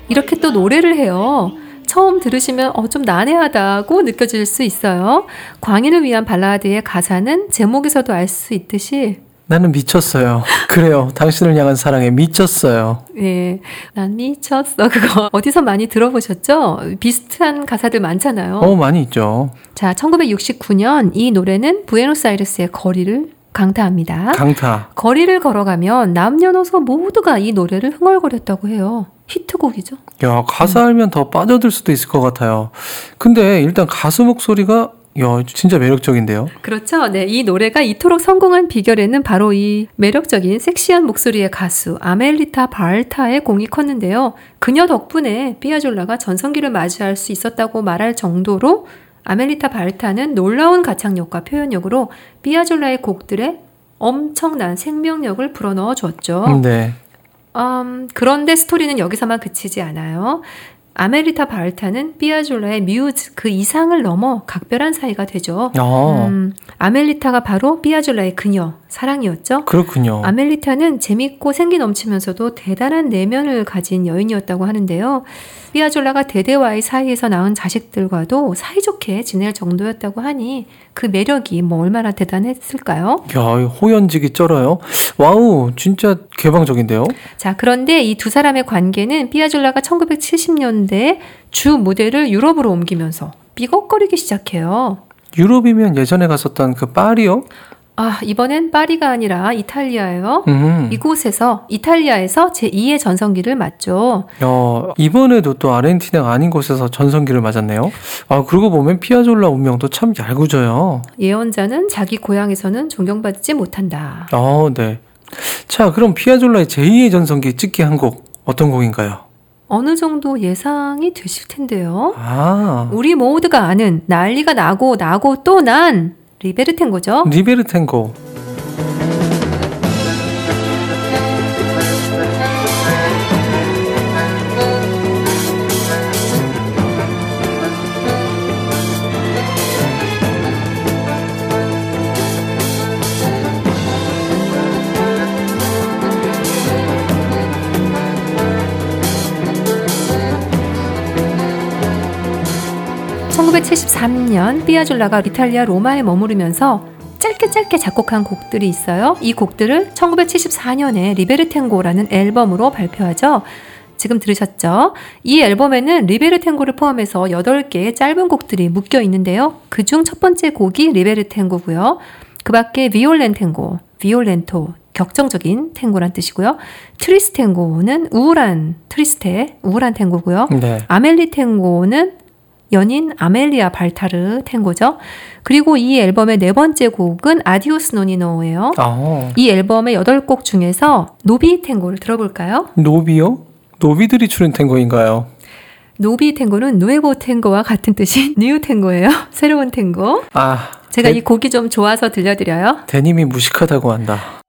이렇게 또 노래를 해요. 처음 들으시면 어, 좀 난해하다고 느껴질 수 있어요. 광인을 위한 발라드의 가사는 제목에서도 알 수 있듯이 나는 미쳤어요. 그래요. 당신을 향한 사랑에 미쳤어요. 예, 난 미쳤어. 그거 어디서 많이 들어보셨죠? 비슷한 가사들 많잖아요. 어, 많이 있죠. 자, 1969년 이 노래는 부에노스아이레스의 거리를 강타합니다. 강타. 거리를 걸어가면 남녀노소 모두가 이 노래를 흥얼거렸다고 해요. 히트곡이죠. 야, 가사 알면 더 빠져들 수도 있을 것 같아요. 근데 일단 가수 목소리가 야, 진짜 매력적인데요. 그렇죠. 네, 이 노래가 이토록 성공한 비결에는 바로 이 매력적인 섹시한 목소리의 가수 아멜리타 바알타의 공이 컸는데요. 그녀 덕분에 삐아졸라가 전성기를 맞이할 수 있었다고 말할 정도로 아멜리타 바알타는 놀라운 가창력과 표현력으로 삐아졸라의 곡들에 엄청난 생명력을 불어넣어 주었죠. 네. 음, 그런데 스토리는 여기서만 그치지 않아요. 아멜리타 발타르는 삐아졸라의 뮤즈 그 이상을 넘어 각별한 사이가 되죠. 어, 음, 아멜리타가 바로 삐아졸라의 그녀, 사랑이었죠. 그렇군요. 아멜리타는 재밌고 생기 넘치면서도 대단한 내면을 가진 여인이었다고 하는데요. 삐아졸라가 데데와의 사이에서 낳은 자식들과도 사이좋게 지낼 정도였다고 하니 그 매력이 뭐 얼마나 대단했을까요? 야, 호연지기 쩔어요. wow, 진짜 개방적인데요. 자, 그런데 이 두 사람의 관계는 삐아졸라가 1970년대 주 무대를 유럽으로 옮기면서 삐걱거리기 시작해요. 유럽이면 예전에 갔었던 그 파리요? 아, 이번엔 파리가 아니라 이탈리아예요. 음. 이곳에서 이탈리아에서 제2의 전성기를 맞죠. 야, 이번에도 또 아르헨티나가 아닌 곳에서 전성기를 맞았네요. 아, 그러고 보면 피아졸라 운명도 참 얄궂어요. 예언자는 자기 고향에서는 존경받지 못한다. 아, 네. 자, 그럼 피아졸라의 제2의 전성기 찍기 한 곡 어떤 곡인가요? 어느 정도 예상이 되실 텐데요. 아, 우리 모두가 아는 난리가 나고 나고 또 난 리베르텐고죠. 리베르탱고. 1973년 삐아졸라가 이탈리아 로마에 머무르면서 짧게 짧게 작곡한 곡들이 있어요. 이 곡들을 1974년에 Libertango라는 앨범으로 발표하죠. 지금 들으셨죠? 이 앨범에는 Libertango를 포함해서 8개의 짧은 곡들이 묶여 있는데요. 그중 첫 번째 곡이 Libertango고요. 그 밖에 Violentango, violento, 격정적인 탱고란 뜻이고요. Tristango는 우울한 triste, 우울한 탱고고요. 네. Amelitango는 연인 아멜리아 발타르 탱고죠. 그리고 이 앨범의 네 번째 곡은 Adiós Nonino예요. 아, 이 앨범의 여덟 곡 중에서 Novitango를 들어볼까요? 노비요? 노비들이 추는 탱고인가요? Novitango는 Nuevo Tango와 같은 뜻인 [LAUGHS] new 탱고예요. 새로운 탱고. 아, 제가 데, 이 곡이 좀 좋아서 들려드려요. 데님이 무식하다고 한다.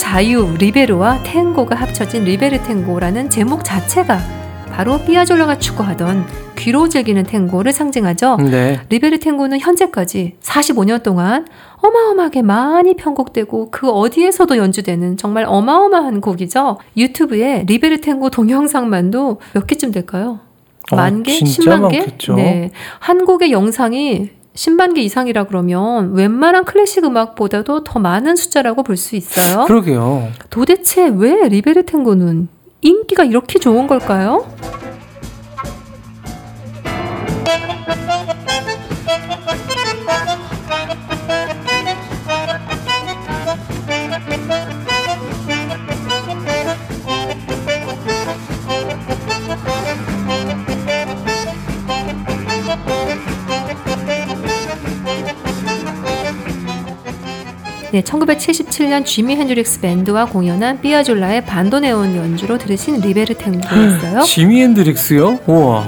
자유, libero와 탱고가 합쳐진 Libertango라는 제목 자체가 바로 삐아졸라가 추구하던 귀로 즐기는 탱고를 상징하죠. 네. Libertango는 현재까지 45년 동안 어마어마하게 많이 편곡되고 그 어디에서도 연주되는 정말 어마어마한 곡이죠. 유튜브에 Libertango 동영상만도 몇 개쯤 될까요? 어, 만 개? 진짜 10만 개? 많겠죠. 네. 한 곡의 영상이 10만 개 이상이라 그러면 웬만한 클래식 음악보다도 더 많은 숫자라고 볼 수 있어요. 그러게요. 도대체 왜 Libertango는 인기가 이렇게 좋은 걸까요? 네, 1977년 지미 핸드릭스 밴드와 공연한 삐아졸라의 반도네온 연주로 들으신 리베르 탱고였어요. 지미 핸드릭스요? 우와.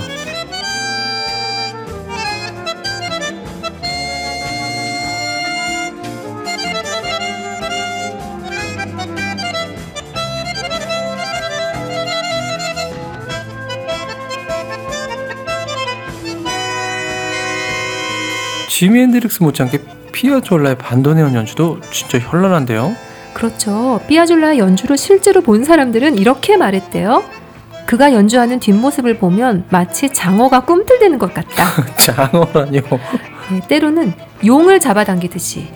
지미 핸드릭스 못지않게 피아졸라의 반도네온 연주도 진짜 현란한데요. 그렇죠. 삐아졸라의 연주를 실제로 본 사람들은 이렇게 말했대요. 그가 연주하는 뒷모습을 보면 마치 장어가 꿈틀대는 것 같다. [LAUGHS] 장어라뇨. 네, 때로는 용을 잡아당기듯이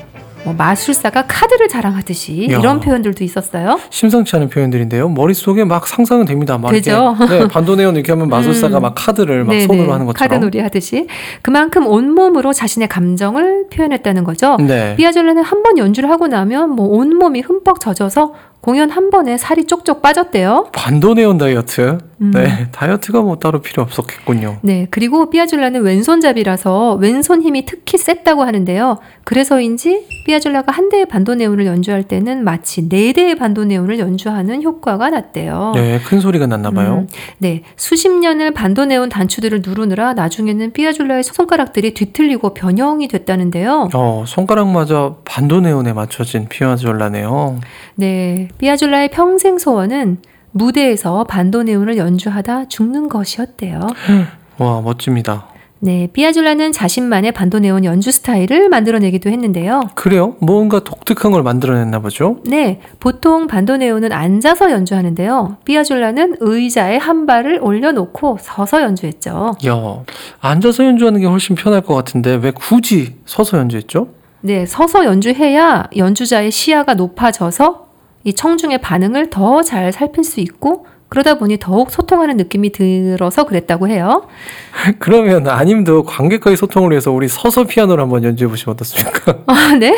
뭐 마술사가 카드를 자랑하듯이 야. 이런 표현들도 있었어요. 심상치 않은 표현들인데요. 머릿속에 막 상상은 됩니다. 막 되죠? 이렇게 네, 반도네온 이렇게 하면 [LAUGHS] 마술사가 음. 막 카드를 막 네네, 손으로 하는 것처럼. 카드놀이 하듯이 그만큼 온몸으로 자신의 감정을 표현했다는 거죠. 네. 삐아졸라는 한 번 연주를 하고 나면 뭐 온몸이 흠뻑 젖어서 공연 한 번에 살이 쪽쪽 빠졌대요. 반도네온 다이어트. 음. 네, 다이어트가 뭐 따로 필요 없었겠군요. 네, 그리고 삐아졸라는 왼손잡이라서 왼손 힘이 특히 셌다고 하는데요. 그래서인지 삐아졸라가 한 대의 반도네온을 연주할 때는 마치 네 대의 반도네온을 연주하는 효과가 났대요. 네, 큰 소리가 났나 봐요. 음, 네, 수십 년을 반도네온 단추들을 누르느라 나중에는 삐아졸라의 손가락들이 뒤틀리고 변형이 됐다는데요. 어, 손가락마저 반도네온에 맞춰진 피아졸라네요. 네, 삐아졸라의 평생 소원은 무대에서 반도네온을 연주하다 죽는 것이었대요. [GASPS] 와, 멋집니다. 네, 삐아졸라는 자신만의 반도네온 연주 스타일을 만들어내기도 했는데요. 그래요? 뭔가 독특한 걸 만들어냈나 보죠? 네, 보통 반도네온은 앉아서 연주하는데요. 삐아졸라는 의자에 한 발을 올려놓고 서서 연주했죠. 야, 앉아서 연주하는 게 훨씬 편할 것 같은데 왜 굳이 서서 연주했죠? 네, 서서 연주해야 연주자의 시야가 높아져서 이 청중의 반응을 더 잘 살필 수 있고 그러다 보니 더욱 소통하는 느낌이 들어서 그랬다고 해요. [LAUGHS] 그러면 아님도 관객과의 소통을 위해서 우리 서서 피아노를 한번 연주해 보시면 어떻습니까? [LAUGHS] 아, 네?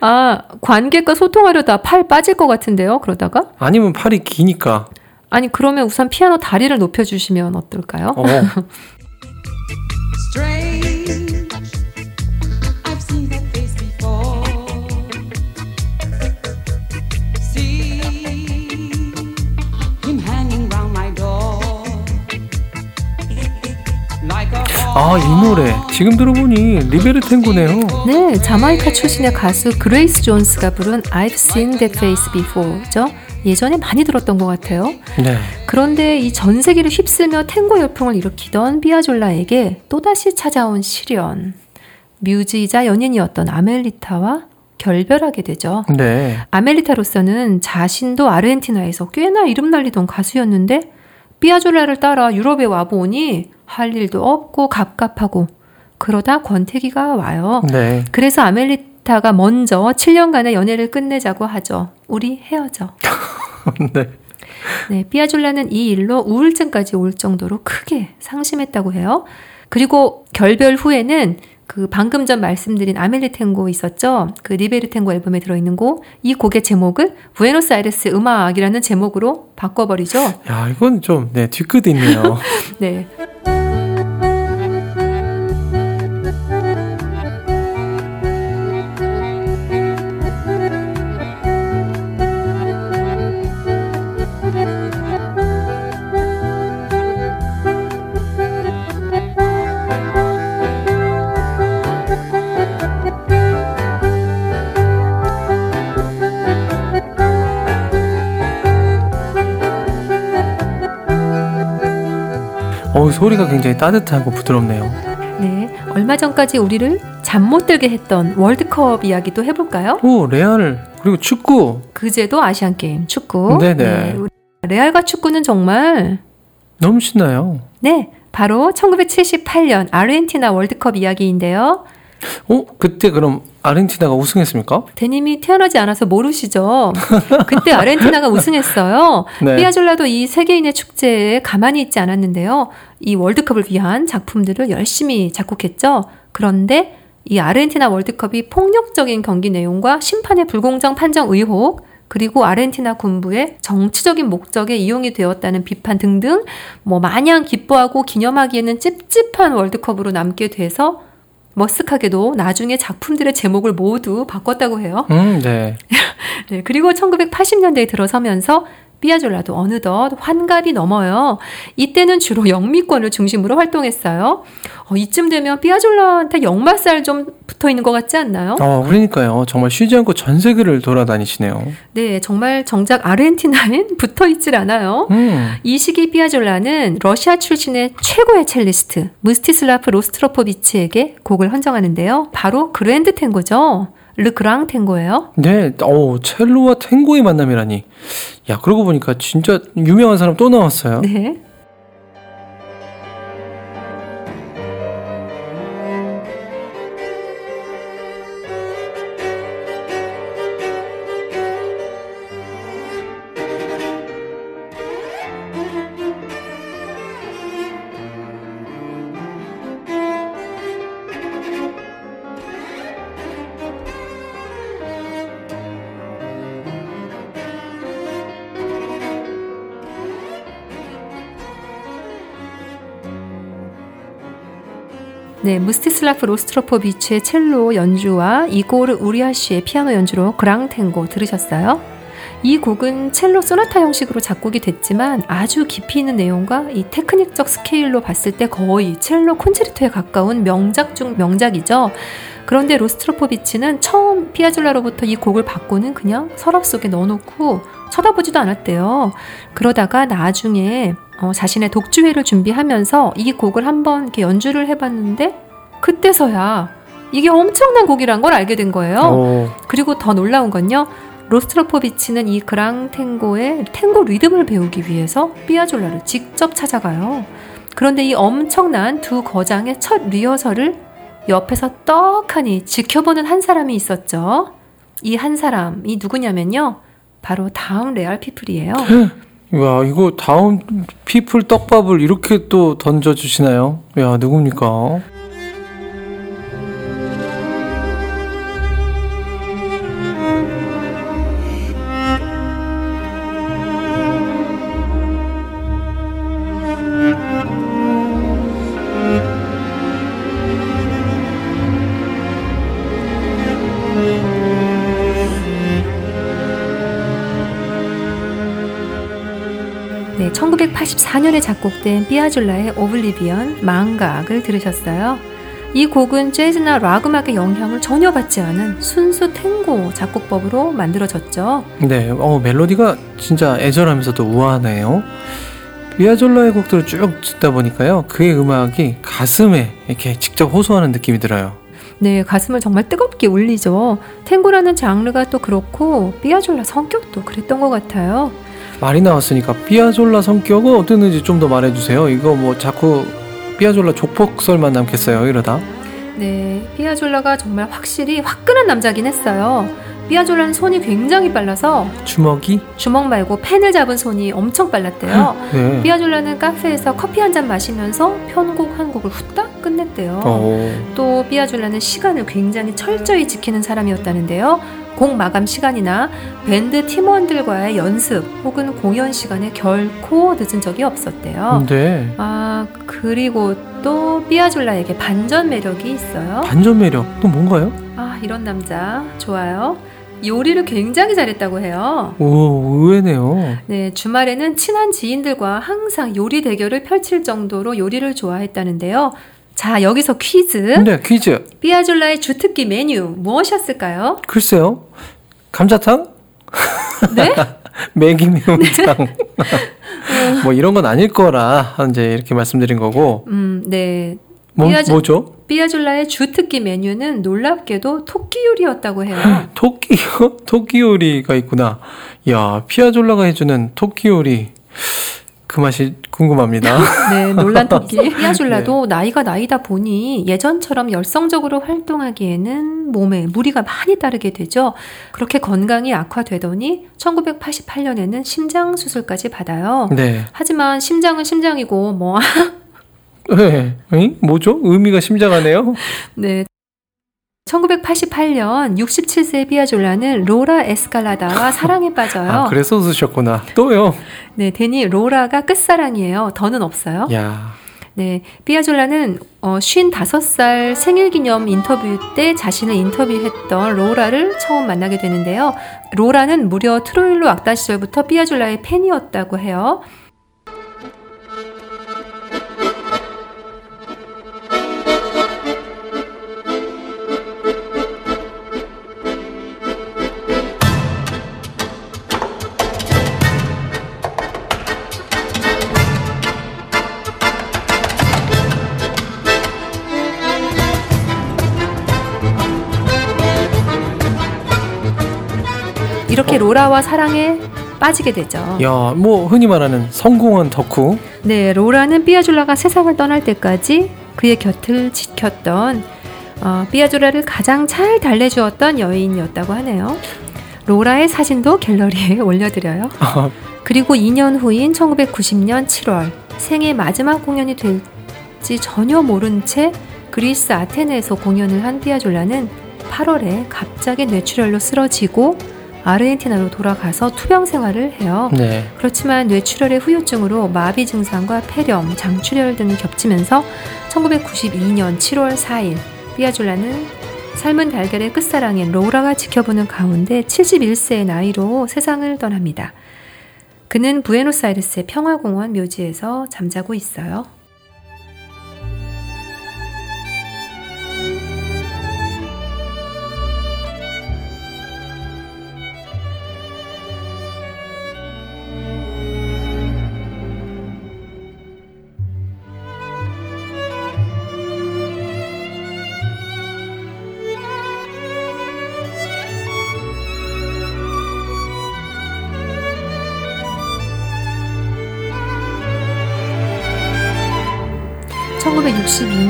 아, 관객과 소통하려다 팔 빠질 것 같은데요, 그러다가? 아니면 팔이 기니까. 아니, 그러면 우선 피아노 다리를 높여주시면 어떨까요? 어, [LAUGHS] 아, 이 노래. 지금 들어보니 리베르 탱고네요. 네, 자마이카 출신의 가수 그레이스 존스가 부른 I've Seen That Face Before죠. 예전에 많이 들었던 것 같아요. 네. 그런데 이 전 세계를 휩쓸며 탱고 열풍을 일으키던 비아졸라에게 또다시 찾아온 시련. 뮤즈이자 연인이었던 아멜리타와 결별하게 되죠. 네. 아멜리타로서는 자신도 아르헨티나에서 꽤나 이름 날리던 가수였는데 삐아졸라를 따라 유럽에 와보니 할 일도 없고 갑갑하고 그러다 권태기가 와요. 네. 그래서 아멜리타가 먼저 7년간의 연애를 끝내자고 하죠. 우리 헤어져. [LAUGHS] 네. 네, 삐아졸라는 이 일로 우울증까지 올 정도로 크게 상심했다고 해요. 그리고 결별 후에는 그 방금 전 말씀드린 아멜리 탱고 있었죠. 그 리베르 탱고 앨범에 들어있는 곡. 이 곡의 제목을 부에노스 아이레스 음악이라는 제목으로 바꿔버리죠. 야, 이건 좀, 네, 뒤끝 있네요. [LAUGHS] 네. 어, 소리가 굉장히 따뜻하고 부드럽네요. 네. 얼마 전까지 우리를 잠 못 들게 했던 월드컵 이야기도 해볼까요? 오, 레알. 그리고 축구. 그제도 아시안 게임 축구. 네네. 우리 레알과 축구는 정말 너무 신나요. 네, 바로 1978년 아르헨티나 월드컵 이야기인데요. 어? 그때 그럼 아르헨티나가 우승했습니까? 대님이 태어나지 않아서 모르시죠? 그때 아르헨티나가 우승했어요. [LAUGHS] 네. 피아졸라도 이 세계인의 축제에 가만히 있지 않았는데요. 이 월드컵을 위한 작품들을 열심히 작곡했죠. 그런데 이 아르헨티나 월드컵이 폭력적인 경기 내용과 심판의 불공정 판정 의혹, 그리고 아르헨티나 군부의 정치적인 목적에 이용이 되었다는 비판 등등 뭐 마냥 기뻐하고 기념하기에는 찝찝한 월드컵으로 남게 돼서 머쓱하게도 나중에 작품들의 제목을 모두 바꿨다고 해요. 음, 네. [LAUGHS] 네, 그리고 1980년대에 들어서면서 삐아졸라도 어느덧 환갑이 넘어요. 이때는 주로 영미권을 중심으로 활동했어요. 어, 이쯤 되면 삐아졸라한테 역마살 좀 붙어 있는 것 같지 않나요? 어, 그러니까요. 정말 쉬지 않고 전 세계를 돌아다니시네요. 네, 정말 정작 아르헨티나엔 [LAUGHS] 붙어 있질 않아요. 음. 이 시기 삐아졸라는 러시아 출신의 최고의 첼리스트 무스티슬라프 로스트로포비치에게 곡을 헌정하는데요. 바로 그랜드 탱고죠. 르그랑 탱고예요. 네, 어, 첼로와 탱고의 만남이라니. 야, 그러고 보니까 진짜 유명한 사람 또 나왔어요. 네. 네, 무스티슬라프 로스트로포비치의 첼로 연주와 이고르 우리아시의 피아노 연주로 Grand Tango 들으셨어요? 이 곡은 첼로 소나타 형식으로 작곡이 됐지만 아주 깊이 있는 내용과 이 테크닉적 스케일로 봤을 때 거의 첼로 콘체르토에 가까운 명작 중 명작이죠. 그런데 로스트로포비치는 처음 피아졸라로부터 이 곡을 받고는 그냥 서랍 속에 넣어놓고 쳐다보지도 않았대요. 그러다가 나중에 어, 자신의 독주회를 준비하면서 이 곡을 한번 이렇게 연주를 해봤는데 그때서야 이게 엄청난 곡이란 걸 알게 된 거예요. 어, 그리고 더 놀라운 건요. 로스트로포비치는 이 그랑 탱고의 탱고 리듬을 배우기 위해서 삐아졸라를 직접 찾아가요. 그런데 이 엄청난 두 거장의 첫 리허설을 옆에서 떡하니 지켜보는 한 사람이 있었죠. 이 한 사람이 누구냐면요. 바로 다음 레알 피플이에요. 와, 이거 다음 피플 떡밥을 이렇게 또 던져주시나요? 야, 누굽니까? 네, 1984년에 작곡된 삐아졸라의 오블리비언 망각을 들으셨어요. 이 곡은 재즈나 락 음악의 영향을 전혀 받지 않은 순수 탱고 작곡법으로 만들어졌죠. 네, 어, 멜로디가 진짜 애절하면서도 우아하네요. 비아졸라의 곡들을 쭉 듣다 보니까요, 그의 음악이 가슴에 이렇게 직접 호소하는 느낌이 들어요. 네, 가슴을 정말 뜨겁게 울리죠. 탱고라는 장르가 또 그렇고 삐아졸라 성격도 그랬던 것 같아요. 말이 나왔으니까 삐아졸라 성격은 어땠는지 좀 더 말해주세요. 이거 뭐 자꾸 삐아졸라 족폭설만 남겠어요, 이러다. 네, 삐아졸라가 정말 확실히 화끈한 남자긴 했어요. 삐아졸라는 손이 굉장히 빨라서 주먹이? 주먹 말고 펜을 잡은 손이 엄청 빨랐대요. [LAUGHS] 네. 삐아졸라는 카페에서 커피 한 잔 마시면서 편곡 한 곡을 후딱 끝냈대요. 어, 또 삐아졸라는 시간을 굉장히 철저히 지키는 사람이었다는데요. 곡 마감 시간이나 밴드 팀원들과의 연습 혹은 공연 시간에 결코 늦은 적이 없었대요. 근데 아 그리고 또 삐아졸라에게 반전 매력이 있어요. 반전 매력 또 뭔가요? 아 이런 남자 좋아요. 요리를 굉장히 잘했다고 해요. 오, 의외네요. 네, 주말에는 친한 지인들과 항상 요리 대결을 펼칠 정도로 요리를 좋아했다는데요. 자, 여기서 퀴즈. 근데 퀴즈. 삐아졸라의 주특기 메뉴 무엇이었을까요? 글쎄요. 감자탕? 네? [LAUGHS] 매기 매운탕. 뭐 이런 건 아닐 거라 이제 이렇게 말씀드린 거고. 음, 네. 뭐, 삐아졸- 뭐죠? 삐아졸라의 주특기 메뉴는 놀랍게도 토끼 요리였다고 해요. [LAUGHS] 토끼요? 토끼 요리가 있구나. 야, 피아졸라가 해주는 토끼 요리. 그 맛이 궁금합니다. [LAUGHS] 네, 놀란 [LAUGHS] 토끼. 삐아졸라도 나이가 나이다 보니 예전처럼 열성적으로 활동하기에는 몸에 무리가 많이 따르게 되죠. 그렇게 건강이 악화되더니 1988년에는 심장 수술까지 받아요. 네. 하지만 심장은 심장이고 뭐 [LAUGHS] 네. 응? 뭐죠? 의미가 심장 하네요. 네. 1988년 67세 삐아졸라는 로라 에스칼라다와 [LAUGHS] 사랑에 빠져요. 아, 그래서 웃으셨구나. 또요. 네, 데니 로라가 끝사랑이에요. 더는 없어요. 야. 네, 삐아졸라는 어, 55살 생일 기념 인터뷰 때 자신을 인터뷰했던 로라를 처음 만나게 되는데요. 로라는 무려 트로일로 악단 시절부터 삐아졸라의 팬이었다고 해요. 이렇게 로라와 사랑에 빠지게 되죠. 야, 뭐 흔히 말하는 성공한 덕후. 네, 로라는 삐아졸라가 세상을 떠날 때까지 그의 곁을 지켰던 어, 삐아졸라를 가장 잘 달래주었던 여인이었다고 하네요. 로라의 사진도 갤러리에 [LAUGHS] 올려드려요. [LAUGHS] 그리고 2년 후인 1990년 7월 생애 마지막 공연이 될지 전혀 모른 채 그리스 아테네에서 공연을 한 삐아졸라는 8월에 갑자기 뇌출혈로 쓰러지고 아르헨티나로 돌아가서 투병 생활을 해요. 네. 그렇지만 뇌출혈의 후유증으로 마비 증상과 폐렴, 장출혈 등이 겹치면서 1992년 7월 4일 삐아졸라는 삶은 달걀의 끝사랑인 로라가 지켜보는 가운데 71세의 나이로 세상을 떠납니다. 그는 부에노스아이레스의 평화공원 묘지에서 잠자고 있어요.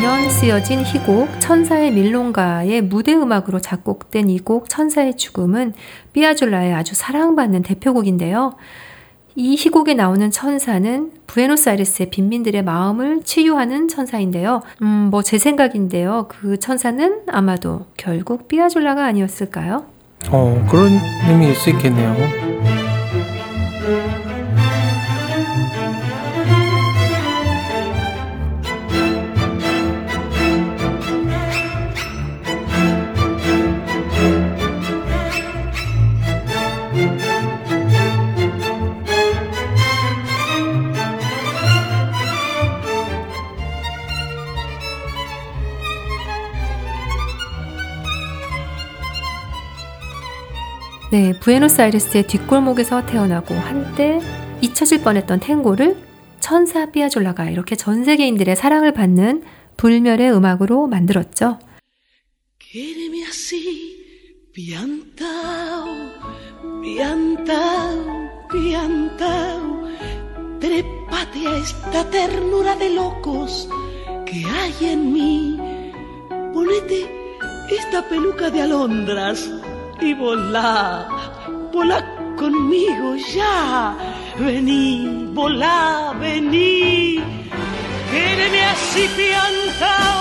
(1962년) 쓰여진 희곡 천사의 밀롱가의 무대 음악으로 작곡된 이 곡 천사의 죽음은 삐아졸라의 아주 사랑받는 대표곡인데요. 이 희곡에 나오는 천사는 부에노스아이레스의 빈민들의 마음을 치유하는 천사인데요. 음, 뭐 제 생각인데요. 그 천사는 아마도 결국 삐아졸라가 아니었을까요? 어, 그런 의미일 수 있겠네요. 부에노스아이레스의 뒷골목에서 태어나고 한때 잊혀질 뻔했던 탱고를 천사 삐아졸라가 이렇게 전 세계인들의 사랑을 받는 불멸의 음악으로 만들었죠. Volá conmigo ya. Vení, volá, vení. Quéreme así piantao,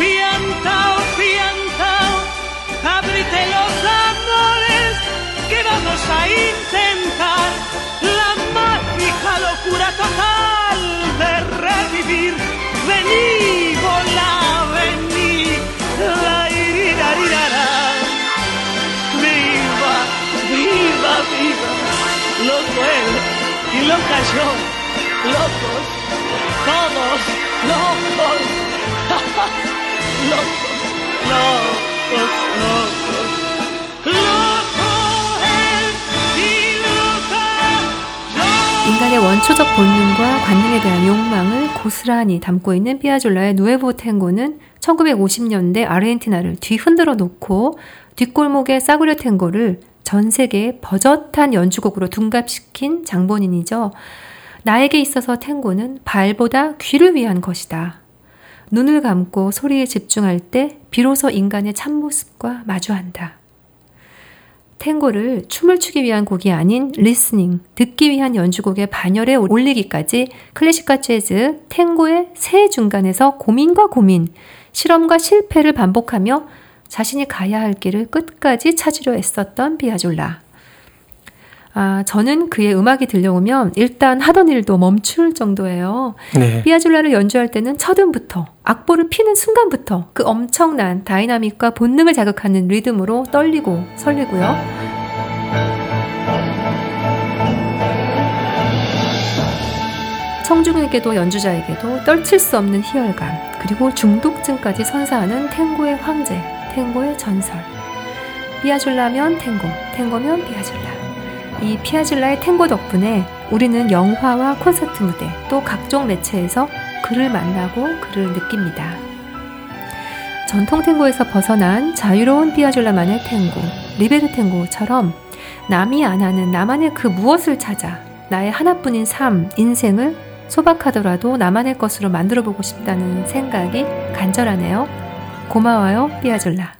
piantao, piantao. Ábrete los amores que vamos a intentar. La mágica locura total de revivir. Vení, y loca yo. Locos, todos locos. locos, locos, locos. Loco él y loca yo. 인간의 원초적 본능과 관능에 대한 욕망을 고스란히 담고 있는 삐아졸라의 누에보 탱고는 1950년대 아르헨티나를 뒤흔들어 놓고 뒷골목의 싸구려 탱고를 전 세계에 버젓한 연주곡으로 둔갑시킨 장본인이죠. 나에게 있어서 탱고는 발보다 귀를 위한 것이다. 눈을 감고 소리에 집중할 때 비로소 인간의 참모습과 마주한다. 탱고를 춤을 추기 위한 곡이 아닌 listening, 듣기 위한 연주곡의 반열에 올리기까지 클래식과 재즈, 탱고의 세 중간에서 고민과 고민, 실험과 실패를 반복하며 자신이 가야 할 길을 끝까지 찾으려 애썼던 피아졸라. 아, 저는 그의 음악이 들려오면 일단 하던 일도 멈출 정도예요. 네. 피아졸라를 연주할 때는 첫음부터 악보를 피는 순간부터 그 엄청난 다이나믹과 본능을 자극하는 리듬으로 떨리고 설레고요. 청중에게도 연주자에게도 떨칠 수 없는 희열감 그리고 중독증까지 선사하는 탱고의 황제, 탱고의 전설. 피아줄라면 탱고, 탱고면 피아줄라. 이 피아줄라의 탱고 덕분에 우리는 영화와 콘서트 무대 또 각종 매체에서 그를 만나고 그를 느낍니다. 전통 탱고에서 벗어난 자유로운 피아줄라만의 탱고, 리베르 탱고처럼 남이 안 하는 나만의 그 무엇을 찾아 나의 하나뿐인 삶, 인생을 소박하더라도 나만의 것으로 만들어 보고 싶다는 생각이 간절하네요. 고마워요, 피아줄라.